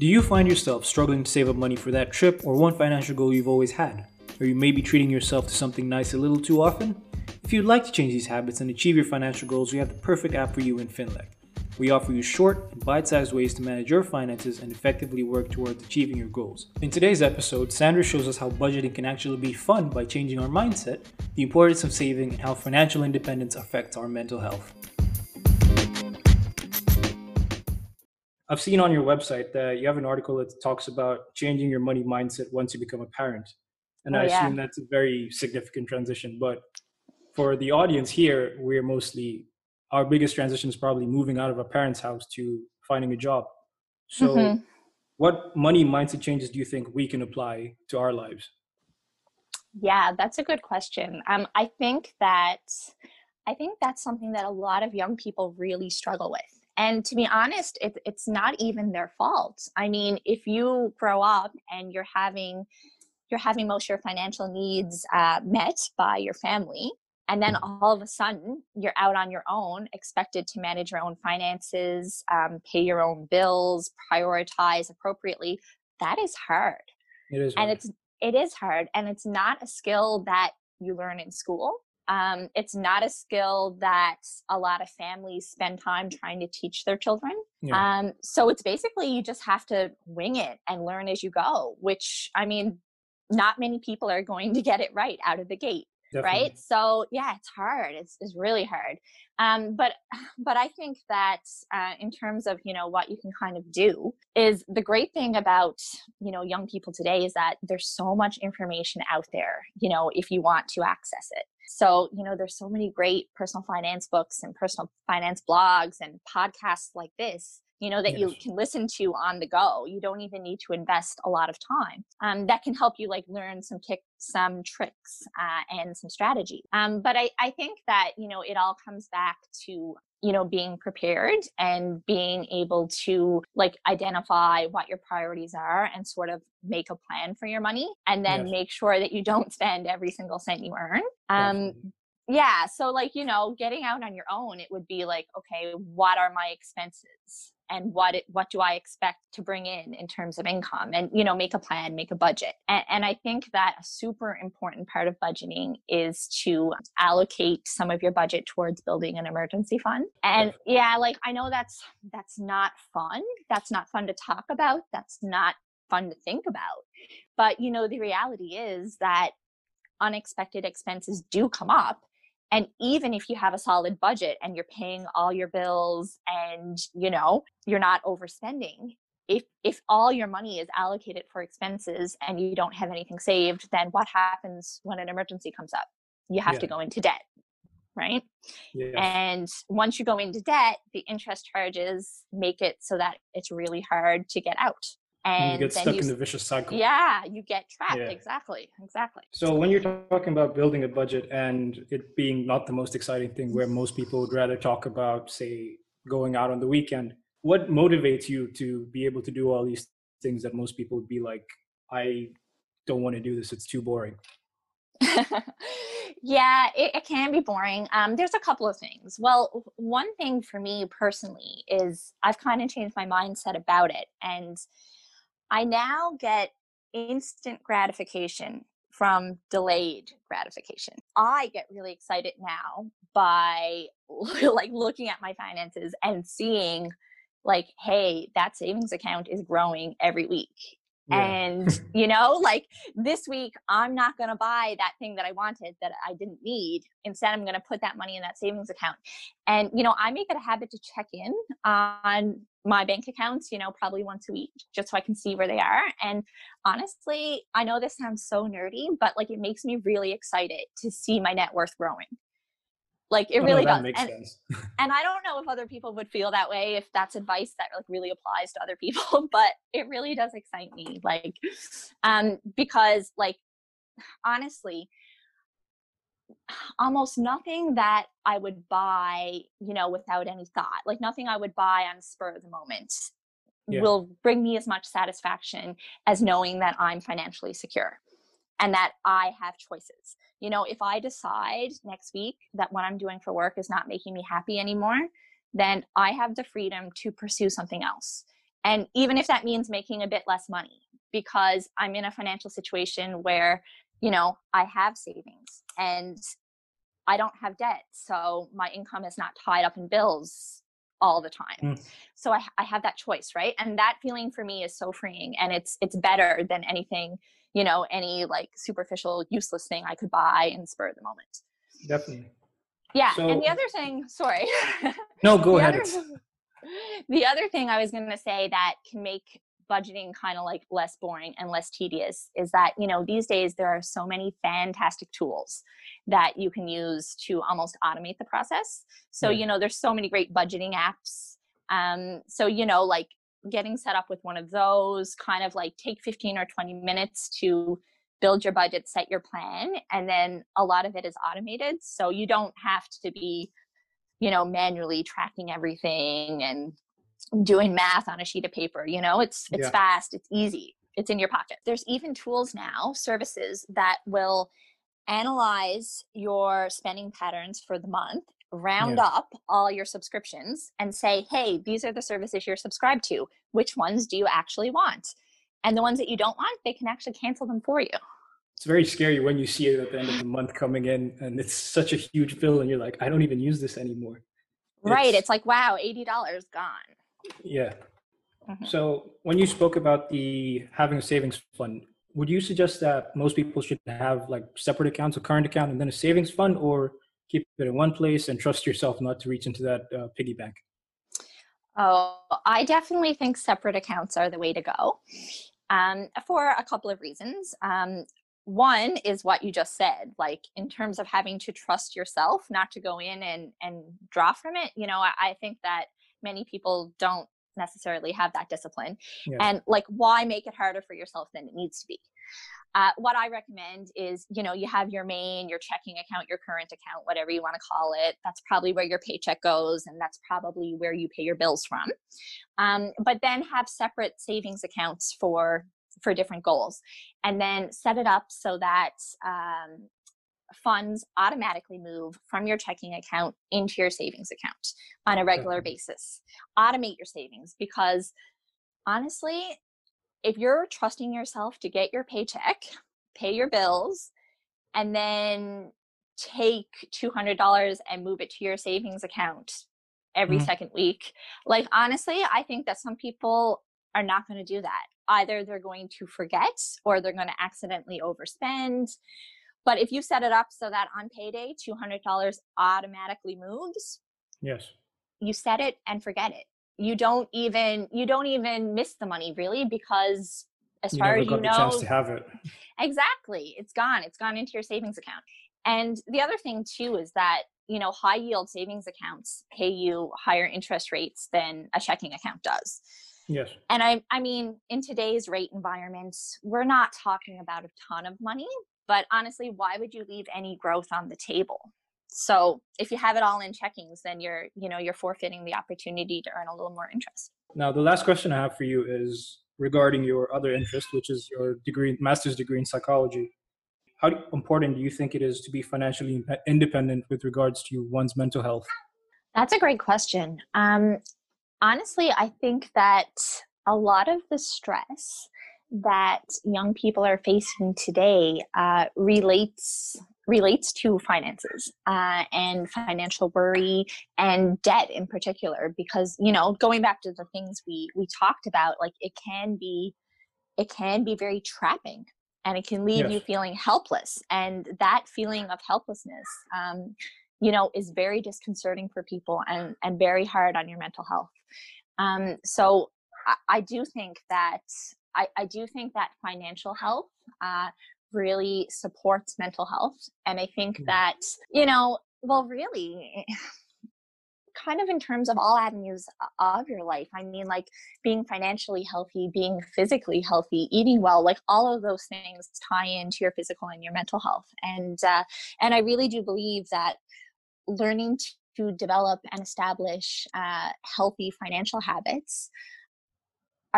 Do you find yourself struggling to save up money for that trip or one financial goal you've always had? Or you may be treating yourself to something nice a little too often? If you'd like to change these habits and achieve your financial goals, we have the perfect app for you in Finlec. We offer you short and bite sized ways to manage your finances and effectively work towards achieving your goals. In today's episode, Sandra shows us how budgeting can actually be fun by changing our mindset, the importance of saving, and how financial independence affects our mental health. I've seen on your website that you have an article that talks about changing your money mindset once you become a parent. And oh, I yeah. assume that's a very significant transition. But for the audience here, we're mostly, our biggest transition is probably moving out of a parent's house to finding a job. So, mm-hmm. what money mindset changes do you think we can apply to our lives? Yeah, that's a good question. Um, I think that I think that's something that a lot of young people really struggle with and to be honest it, it's not even their fault i mean if you grow up and you're having you're having most of your financial needs uh, met by your family and then mm-hmm. all of a sudden you're out on your own expected to manage your own finances um, pay your own bills prioritize appropriately that is hard it is hard. and it's it is hard and it's not a skill that you learn in school um, it's not a skill that a lot of families spend time trying to teach their children. Yeah. Um, so it's basically you just have to wing it and learn as you go, which I mean, not many people are going to get it right out of the gate. Definitely. right so yeah it's hard it's, it's really hard um, but but i think that uh, in terms of you know what you can kind of do is the great thing about you know young people today is that there's so much information out there you know if you want to access it so, you know, there's so many great personal finance books and personal finance blogs and podcasts like this, you know, that yes. you can listen to on the go. You don't even need to invest a lot of time. Um, that can help you like learn some kick, some tricks uh, and some strategy. Um, but I, I think that, you know, it all comes back to you know being prepared and being able to like identify what your priorities are and sort of make a plan for your money and then yes. make sure that you don't spend every single cent you earn. Um yeah so like you know getting out on your own it would be like okay what are my expenses and what it, what do I expect to bring in in terms of income and you know make a plan make a budget. And, and I think that a super important part of budgeting is to allocate some of your budget towards building an emergency fund. And yeah like I know that's that's not fun. That's not fun to talk about. That's not fun to think about. But you know the reality is that unexpected expenses do come up and even if you have a solid budget and you're paying all your bills and you know you're not overspending if if all your money is allocated for expenses and you don't have anything saved then what happens when an emergency comes up you have yeah. to go into debt right yeah. and once you go into debt the interest charges make it so that it's really hard to get out and you get stuck you, in the vicious cycle. Yeah you get trapped. Yeah. exactly exactly. So when you're talking about building a budget and it being not the most exciting thing where most people would rather talk about say going out on the weekend what motivates you to be able to do all these things that most people would be like i don't want to do this. It's too boring yeah it, it, can be boring. Um, there's a couple of things. Well one thing for me personally is i've kind of changed my mindset about it. And I now get instant gratification from delayed gratification. I get really excited now by like looking at my finances and seeing like hey that savings account is growing every week yeah. and you know like this week i'm not going to buy that thing that i wanted that i didn't need instead i'm going to put that money in that savings account and you know i make it a habit to check in on my bank accounts you know probably once a week just so i can see where they are and honestly i know this sounds so nerdy but like it makes me really excited to see my net worth growing like it oh, really does. and, and I don't know if other people would feel that way if that's advice that like really applies to other people, but it really does excite me. Like um because like honestly, almost nothing that I would buy, you know, without any thought, like nothing I would buy on spur of the moment yeah. will bring me as much satisfaction as knowing that I'm financially secure and that I have choices. You know, if I decide next week that what I'm doing for work is not making me happy anymore, then I have the freedom to pursue something else. And even if that means making a bit less money, because I'm in a financial situation where, you know, I have savings and I don't have debt. So my income is not tied up in bills all the time. Mm. So I, I have that choice, right? And that feeling for me is so freeing and it's it's better than anything, you know, any like superficial, useless thing I could buy in spur of the moment. Definitely. Yeah. So, and the other thing, sorry. No, go ahead. Other, the other thing I was gonna say that can make budgeting kind of like less boring and less tedious is that you know these days there are so many fantastic tools that you can use to almost automate the process. So yeah. you know there's so many great budgeting apps. Um so you know like getting set up with one of those kind of like take 15 or 20 minutes to build your budget set your plan and then a lot of it is automated. So you don't have to be you know manually tracking everything and doing math on a sheet of paper you know it's it's yeah. fast it's easy it's in your pocket. There's even tools now services that will analyze your spending patterns for the month round yeah. up all your subscriptions and say hey these are the services you're subscribed to. Which ones do you actually want? And the ones that you don't want they can actually cancel them for you. It's very scary when you see it at the end of the month coming in and it's such a huge bill and you're like i don't even use this anymore. Right it's, it's like wow $80 gone yeah. Mm-hmm. So when you spoke about the having a savings fund, would you suggest that most people should have like separate accounts, a current account, and then a savings fund, or keep it in one place and trust yourself not to reach into that uh, piggy bank? Oh, I definitely think separate accounts are the way to go um, for a couple of reasons. Um, one is what you just said, like in terms of having to trust yourself, not to go in and and draw from it. You know, I, I think that many people don't necessarily have that discipline yeah. and like why make it harder for yourself than it needs to be? Uh, what i recommend is you know you have your main your checking account your current account whatever you want to call it. That's probably where your paycheck goes and that's probably where you pay your bills from. Um, but then have separate savings accounts for for different goals and then set it up so that um, funds automatically move from your checking account into your savings account on a regular basis. Automate your savings because honestly, if you're trusting yourself to get your paycheck, pay your bills, and then take $200 and move it to your savings account every mm-hmm. second week, like honestly, I think that some people are not going to do that. Either they're going to forget or they're going to accidentally overspend but if you set it up so that on payday, $200 automatically moves. Yes. You set it and forget it. You don't even you don't even miss the money really because as you far as you know, to have it. Exactly, it's gone. It's gone into your savings account. And the other thing too is that you know high yield savings accounts pay you higher interest rates than a checking account does. Yes. And I I mean in today's rate environment, we're not talking about a ton of money, but honestly, why would you leave any growth on the table? So if you have it all in checkings, then you're, you know, you're forfeiting the opportunity to earn a little more interest. Now, the last question I have for you is regarding your other interest, which is your degree, master's degree in psychology. How important do you think it is to be financially independent with regards to one's mental health? That's a great question. Um, honestly, I think that a lot of the stress that young people are facing today uh, relates relates to finances uh, and financial worry and debt in particular because you know going back to the things we we talked about like it can be it can be very trapping and it can leave yes. you feeling helpless and that feeling of helplessness um, you know is very disconcerting for people and and very hard on your mental health um, so I, I do think that I, I do think that financial health uh, really supports mental health. And I think that, you know, well, really, kind of in terms of all avenues of your life. I mean, like being financially healthy, being physically healthy, eating well, like all of those things tie into your physical and your mental health. And uh, and I really do believe that learning to develop and establish uh, healthy financial habits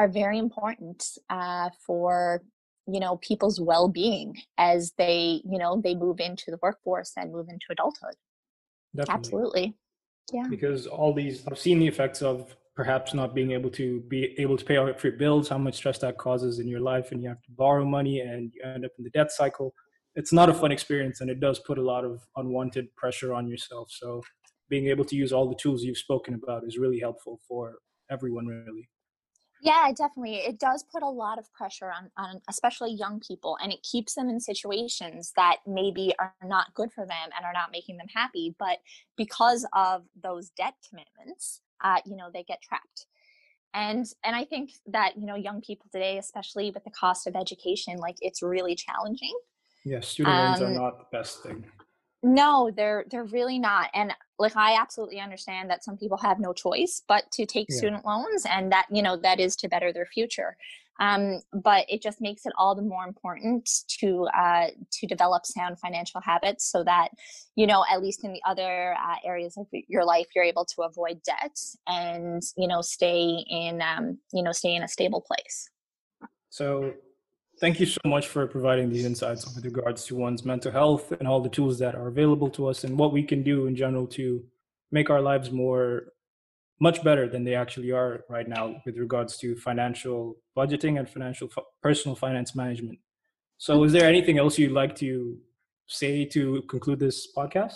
are very important uh, for you know people's well-being as they you know they move into the workforce and move into adulthood Definitely. absolutely yeah because all these i've seen the effects of perhaps not being able to be able to pay off your bills, how much stress that causes in your life, and you have to borrow money and you end up in the debt cycle. It's not a fun experience, and it does put a lot of unwanted pressure on yourself. So, being able to use all the tools you've spoken about is really helpful for everyone, really. Yeah, definitely. It does put a lot of pressure on, on especially young people, and it keeps them in situations that maybe are not good for them and are not making them happy. But because of those debt commitments, uh, you know, they get trapped. And and I think that you know, young people today, especially with the cost of education, like it's really challenging. Yeah, student loans um, are not the best thing. No, they're they're really not. And like I absolutely understand that some people have no choice but to take yeah. student loans and that you know that is to better their future. Um, but it just makes it all the more important to uh, to develop sound financial habits so that you know at least in the other uh, areas of your life you're able to avoid debt and you know stay in um, you know stay in a stable place. So Thank you so much for providing these insights with regards to one's mental health and all the tools that are available to us and what we can do in general to make our lives more much better than they actually are right now with regards to financial budgeting and financial personal finance management. So is there anything else you'd like to say to conclude this podcast?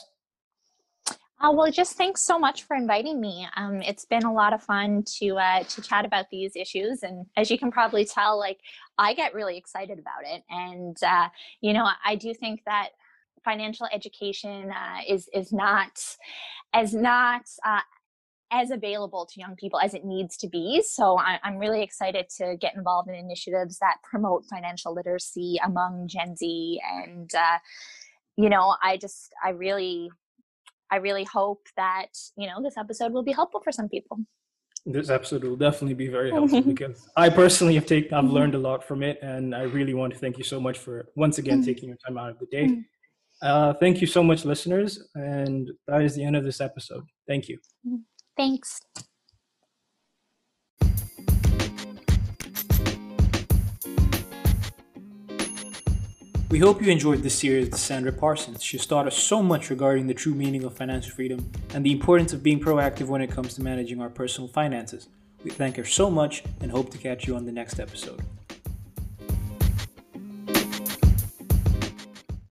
Uh, well, just thanks so much for inviting me. Um, it's been a lot of fun to uh, to chat about these issues, and as you can probably tell, like I get really excited about it. And uh, you know, I do think that financial education uh, is is not as not uh, as available to young people as it needs to be. So I, am really excited to get involved in initiatives that promote financial literacy among Gen Z. And, uh, you know, I just, I really I really hope that, you know, this episode will be helpful for some people. This episode will definitely be very helpful because I personally have taken, I've learned a lot from it. And I really want to thank you so much for once again mm-hmm. taking your time out of the day. Mm-hmm. Uh, thank you so much, listeners. And that is the end of this episode. Thank you. Mm-hmm. Thanks. We hope you enjoyed this series with Sandra Parsons. She's taught us so much regarding the true meaning of financial freedom and the importance of being proactive when it comes to managing our personal finances. We thank her so much and hope to catch you on the next episode.